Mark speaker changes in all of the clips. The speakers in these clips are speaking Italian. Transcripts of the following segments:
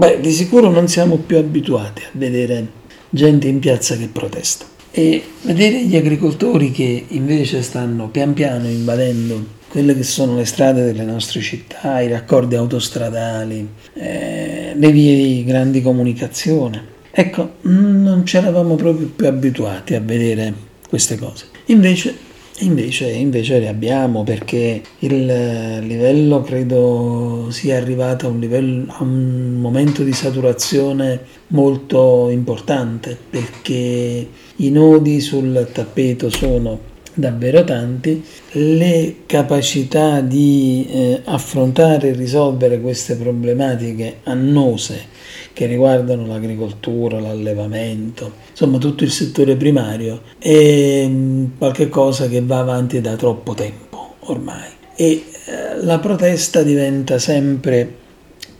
Speaker 1: Beh, di sicuro non siamo più abituati a vedere gente in piazza che protesta e vedere gli agricoltori che invece stanno pian piano invadendo quelle che sono le strade delle nostre città, i raccordi autostradali, eh, le vie di grandi comunicazione. Ecco, non ci eravamo proprio più abituati a vedere queste cose. Invece Invece, invece le abbiamo perché il livello credo sia arrivato a un, livello, a un momento di saturazione molto importante perché i nodi sul tappeto sono davvero tanti, le capacità di eh, affrontare e risolvere queste problematiche annose che riguardano l'agricoltura, l'allevamento, insomma tutto il settore primario, è mm, qualcosa che va avanti da troppo tempo ormai. E eh, la protesta diventa sempre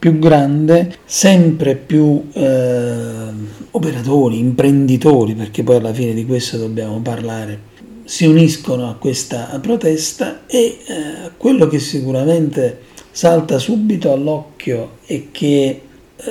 Speaker 1: più grande, sempre più eh, operatori, imprenditori, perché poi alla fine di questo dobbiamo parlare, si uniscono a questa protesta e eh, quello che sicuramente salta subito all'occhio è che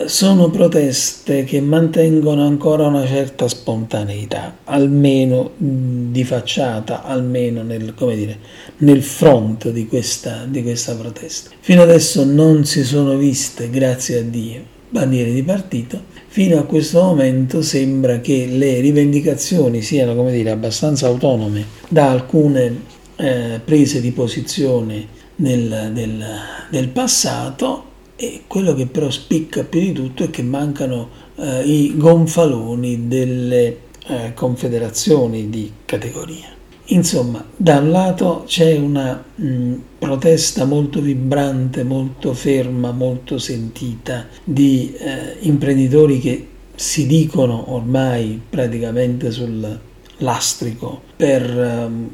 Speaker 1: sono proteste che mantengono ancora una certa spontaneità, almeno di facciata, almeno nel, dire, nel front di questa, di questa protesta. Fino adesso non si sono viste, grazie a Dio, bandiere di partito. Fino a questo momento sembra che le rivendicazioni siano, come dire, abbastanza autonome da alcune eh, prese di posizione nel, del, del passato e quello che però spicca più di tutto è che mancano eh, i gonfaloni delle eh, confederazioni di categoria. Insomma, da un lato c'è una mh, protesta molto vibrante, molto ferma, molto sentita di eh, imprenditori che si dicono ormai praticamente sul lastrico per ehm,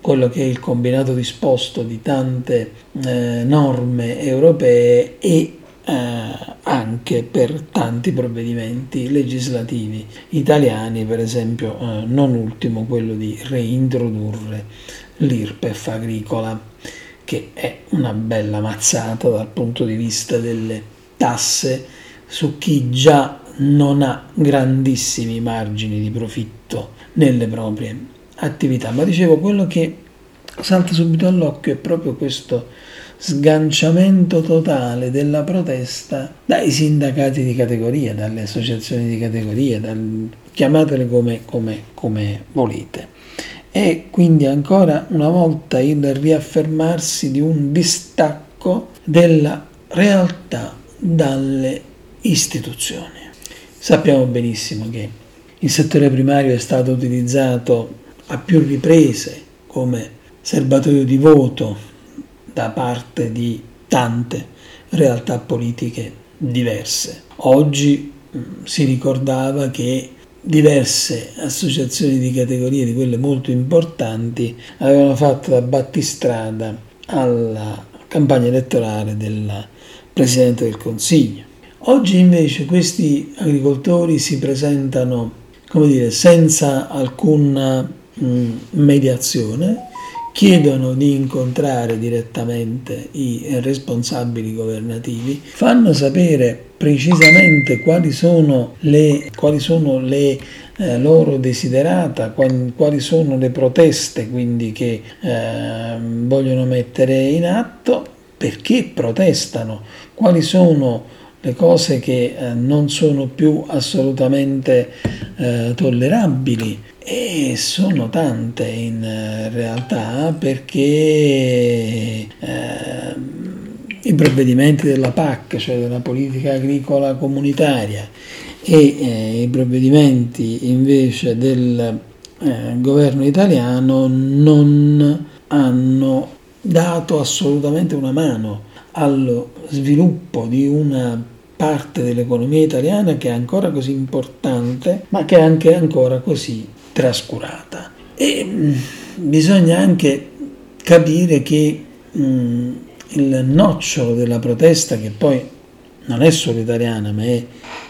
Speaker 1: quello che è il combinato disposto di tante eh, norme europee e eh, anche per tanti provvedimenti legislativi italiani, per esempio eh, non ultimo quello di reintrodurre l'IRPEF agricola, che è una bella mazzata dal punto di vista delle tasse su chi già non ha grandissimi margini di profitto nelle proprie attività, ma dicevo quello che salta subito all'occhio è proprio questo sganciamento totale della protesta dai sindacati di categoria, dalle associazioni di categoria, dal, chiamatele come, come, come volete. E quindi ancora una volta il riaffermarsi di un distacco della realtà dalle istituzioni. Sappiamo benissimo che il settore primario è stato utilizzato a più riprese come serbatoio di voto da parte di tante realtà politiche diverse. Oggi mm, si ricordava che diverse associazioni di categorie, di quelle molto importanti, avevano fatto da battistrada alla campagna elettorale del Presidente del Consiglio. Oggi invece questi agricoltori si presentano, come dire, senza alcuna Mm, mediazione, chiedono di incontrare direttamente i responsabili governativi, fanno sapere precisamente quali sono le, quali sono le eh, loro desiderata, quali, sono le proteste quindi che eh, vogliono mettere in atto, perché protestano, quali sono le cose che eh, non sono più assolutamente eh, tollerabili e sono tante in eh, realtà perché eh, i provvedimenti della PAC, cioè della politica agricola comunitaria, e eh, i provvedimenti invece del eh, governo italiano non hanno dato assolutamente una mano allo sviluppo di una parte dell'economia italiana che è ancora così importante, ma che è anche ancora così trascurata. E mm, bisogna anche capire che mh, mm, il nocciolo della protesta, che poi non è solo italiana, ma è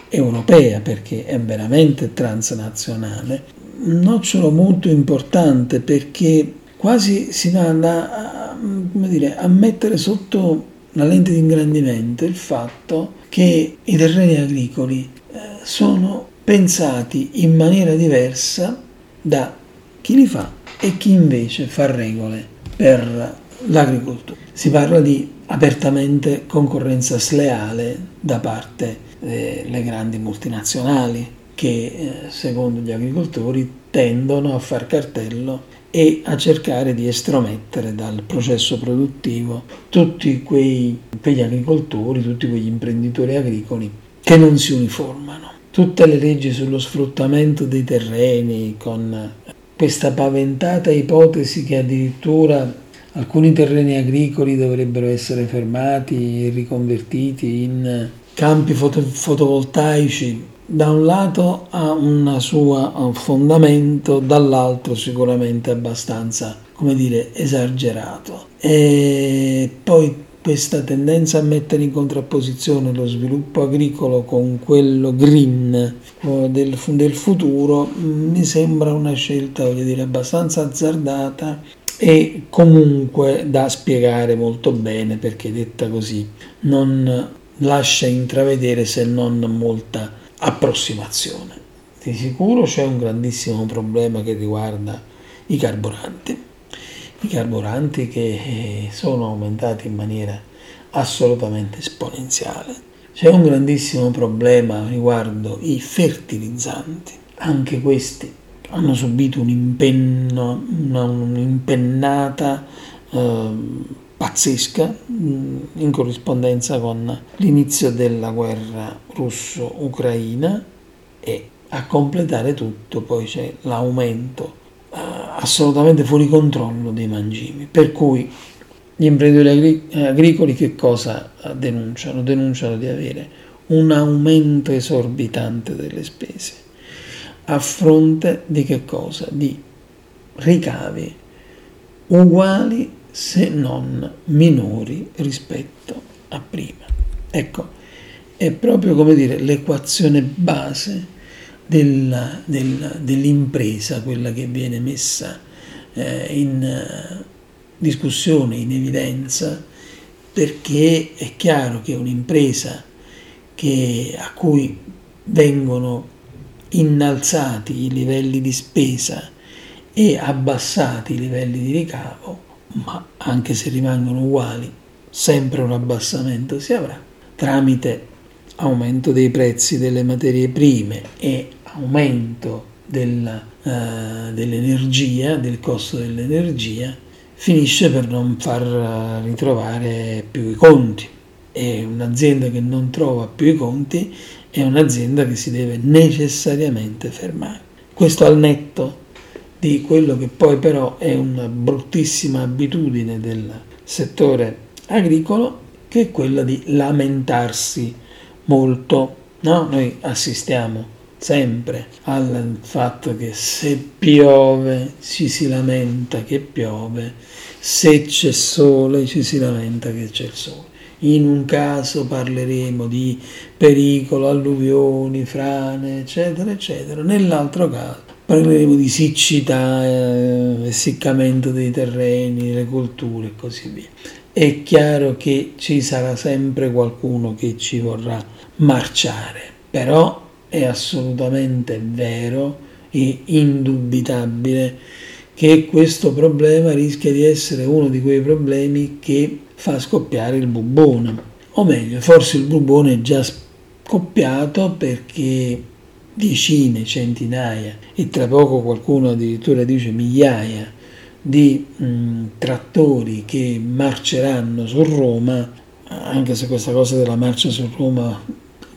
Speaker 1: europea perché è veramente transnazionale, un nocciolo molto importante perché quasi si va a, dire, a mettere sotto una lente di ingrandimento il fatto che i terreni agricoli eh, sono pensati in maniera diversa da chi li fa e chi invece fa regole per l'agricoltura. Si parla di apertamente concorrenza sleale da parte delle grandi multinazionali che eh, secondo gli agricoltori tendono a far cartello e a cercare di estromettere dal processo produttivo tutti quei, quegli agricoltori, tutti quegli imprenditori agricoli che non si uniformano. Tutte le leggi sullo sfruttamento dei terreni, con questa paventata ipotesi che addirittura alcuni terreni agricoli dovrebbero essere fermati e riconvertiti in campi foto- fotovoltaici da un lato ha un suo fondamento, dall'altro sicuramente abbastanza, come dire, esagerato. E poi questa tendenza a mettere in contrapposizione lo sviluppo agricolo con quello green del, del futuro mm, mi sembra una scelta, dire, abbastanza azzardata e comunque da spiegare molto bene perché detta così non lascia intravedere se non molta approssimazione. Di sicuro c'è un grandissimo problema che riguarda i carburanti. I carburanti che eh, sono aumentati in maniera assolutamente esponenziale. C'è un grandissimo problema riguardo i fertilizzanti. Anche questi hanno subito un impenno, una, un'impennata eh, pazzesca mm, in corrispondenza con l'inizio della guerra russo-ucraina e a completare tutto poi c'è l'aumento assolutamente fuori controllo dei mangimi per cui gli imprenditori agricoli che cosa denunciano? Denunciano di avere un aumento esorbitante delle spese a fronte di che cosa? Di ricavi uguali se non minori rispetto a prima. Ecco, è proprio come dire l'equazione base della, della, dell'impresa, quella che viene messa eh, in uh, discussione, in evidenza, perché è chiaro che un'impresa che, a cui vengono innalzati i livelli di spesa e abbassati i livelli di ricavo ma anche se rimangono uguali, sempre un abbassamento si avrà tramite aumento dei prezzi delle materie prime e aumento della, uh, dell'energia, del costo dell'energia, finisce per non far ritrovare più i conti. E un'azienda che non trova più i conti è un'azienda che si deve necessariamente fermare. Questo al netto di quello che poi però è una bruttissima abitudine del settore agricolo, che è quella di lamentarsi molto. No? Noi assistiamo sempre al fatto che se piove ci si lamenta che piove, se c'è sole ci si lamenta che c'è il sole. In un caso parleremo di pericolo, alluvioni, frane, eccetera, eccetera. Nell'altro caso parleremo di siccità, eh, essiccamento dei terreni, le colture e così via. È chiaro che ci sarà sempre qualcuno che ci vorrà marciare, però è assolutamente vero e indubitabile che questo problema rischia di essere uno di quei problemi che fa scoppiare il bubone. O meglio, forse il bubone è già scoppiato perché decine, centinaia e tra poco qualcuno addirittura dice migliaia di mh, trattori che marceranno su Roma, anche se questa cosa della marcia su Roma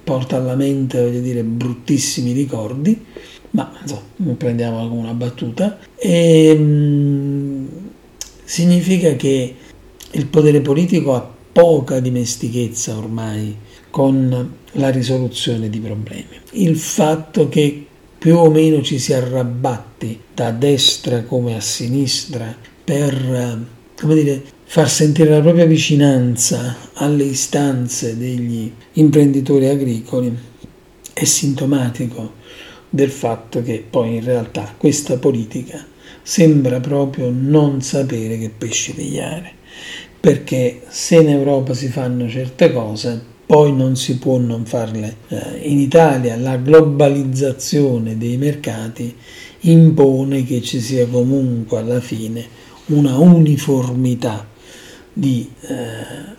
Speaker 1: porta alla mente, voglio dire, bruttissimi ricordi, ma insomma, prendiamo una battuta, e, mh, significa che il potere politico ha poca dimestichezza ormai con la risoluzione di problemi. Il fatto che più o meno ci si arrabbatti da destra come a sinistra per come dire, far sentire la propria vicinanza alle istanze degli imprenditori agricoli è sintomatico del fatto che poi in realtà questa politica sembra proprio non sapere che pesci pigliare perché se in Europa si fanno certe cose, poi non si può non farle. Eh, in Italia la globalizzazione dei mercati impone che ci sia comunque alla fine una uniformità di eh,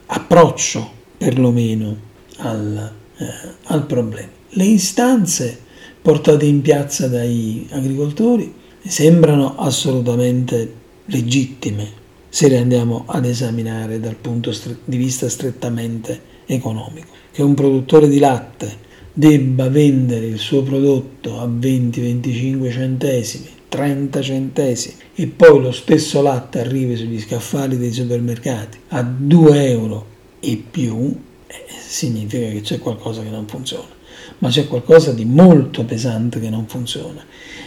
Speaker 1: approccio perlomeno al, eh, al problema. Le istanze portate in piazza dai agricoltori sembrano assolutamente legittime se le andiamo ad esaminare dal punto di vista strettamente economico. Che un produttore di latte debba vendere il suo prodotto a 20-25 centesimi, 30 centesimi e poi lo stesso latte arrivi sugli scaffali dei supermercati a 2 euro e più, eh, significa che c'è qualcosa che non funziona. Ma c'è qualcosa di molto pesante che non funziona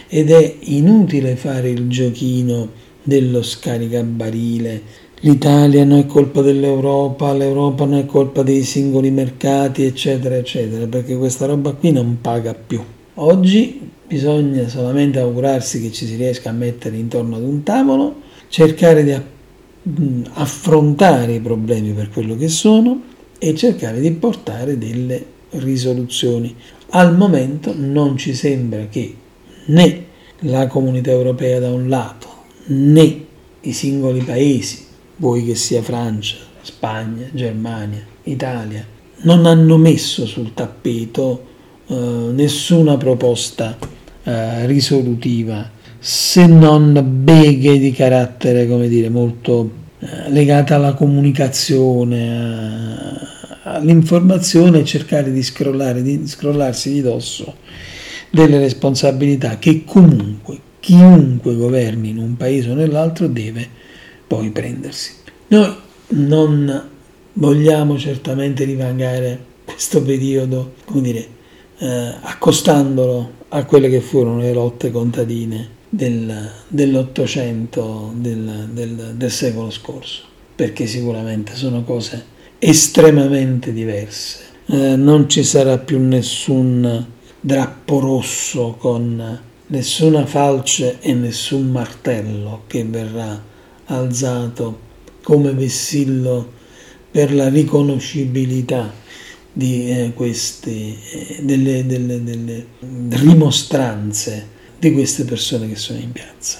Speaker 1: ed è inutile fare il giochino dello scaricabarile. L'Italia non è colpa dell'Europa, l'Europa non è colpa dei singoli mercati, eccetera, eccetera, perché questa roba qui non paga più. Oggi bisogna solamente augurarsi che ci si riesca a mettere intorno ad un tavolo, cercare di affrontare i problemi per quello che sono e cercare di portare delle risoluzioni. Al momento non ci sembra che né la comunità europea da un lato né i singoli paesi, vuoi che sia Francia, Spagna, Germania, Italia, non hanno messo sul tappeto eh, nessuna proposta eh, risolutiva se non beghe di carattere, come dire, molto eh, legate alla comunicazione, all'informazione e cercare di, scrollare, di scrollarsi di dosso delle responsabilità che comunque chiunque governi in un paese o nell'altro deve poi prendersi. Noi non vogliamo certamente rivangare questo periodo, come dire, eh, accostandolo a quelle che furono le lotte contadine del, dell'Ottocento, del, del, del secolo scorso, perché sicuramente sono cose estremamente diverse. Eh, non ci sarà più nessun drappo rosso con nessuna falce e nessun martello che verrà alzato come vessillo per la riconoscibilità di eh, queste eh, delle, delle, delle rimostranze di queste persone che sono in piazza.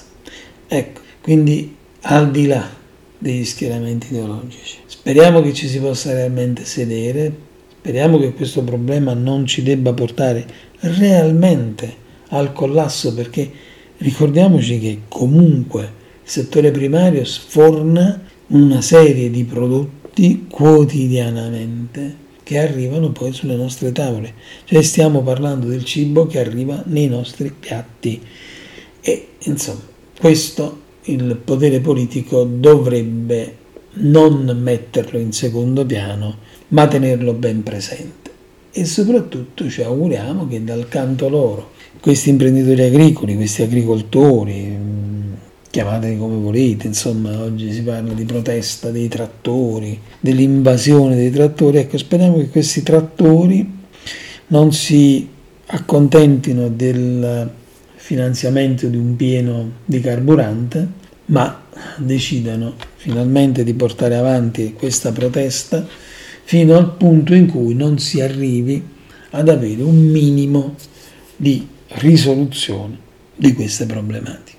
Speaker 1: Ecco, quindi al di là degli schieramenti ideologici, speriamo che ci si possa realmente sedere, speriamo che questo problema non ci debba portare realmente al collasso perché ricordiamoci che comunque il settore primario sforna una serie di prodotti quotidianamente che arrivano poi sulle nostre tavole. Cioè stiamo parlando del cibo che arriva nei nostri piatti e insomma questo il potere politico dovrebbe non metterlo in secondo piano ma tenerlo ben presente e soprattutto ci auguriamo che dal canto loro questi imprenditori agricoli, questi agricoltori, chiamateli come volete, insomma oggi si parla di protesta dei trattori, dell'invasione dei trattori, ecco speriamo che questi trattori non si accontentino del finanziamento di un pieno di carburante, ma decidano finalmente di portare avanti questa protesta fino al punto in cui non si arrivi ad avere un minimo di risoluzione di queste problematiche.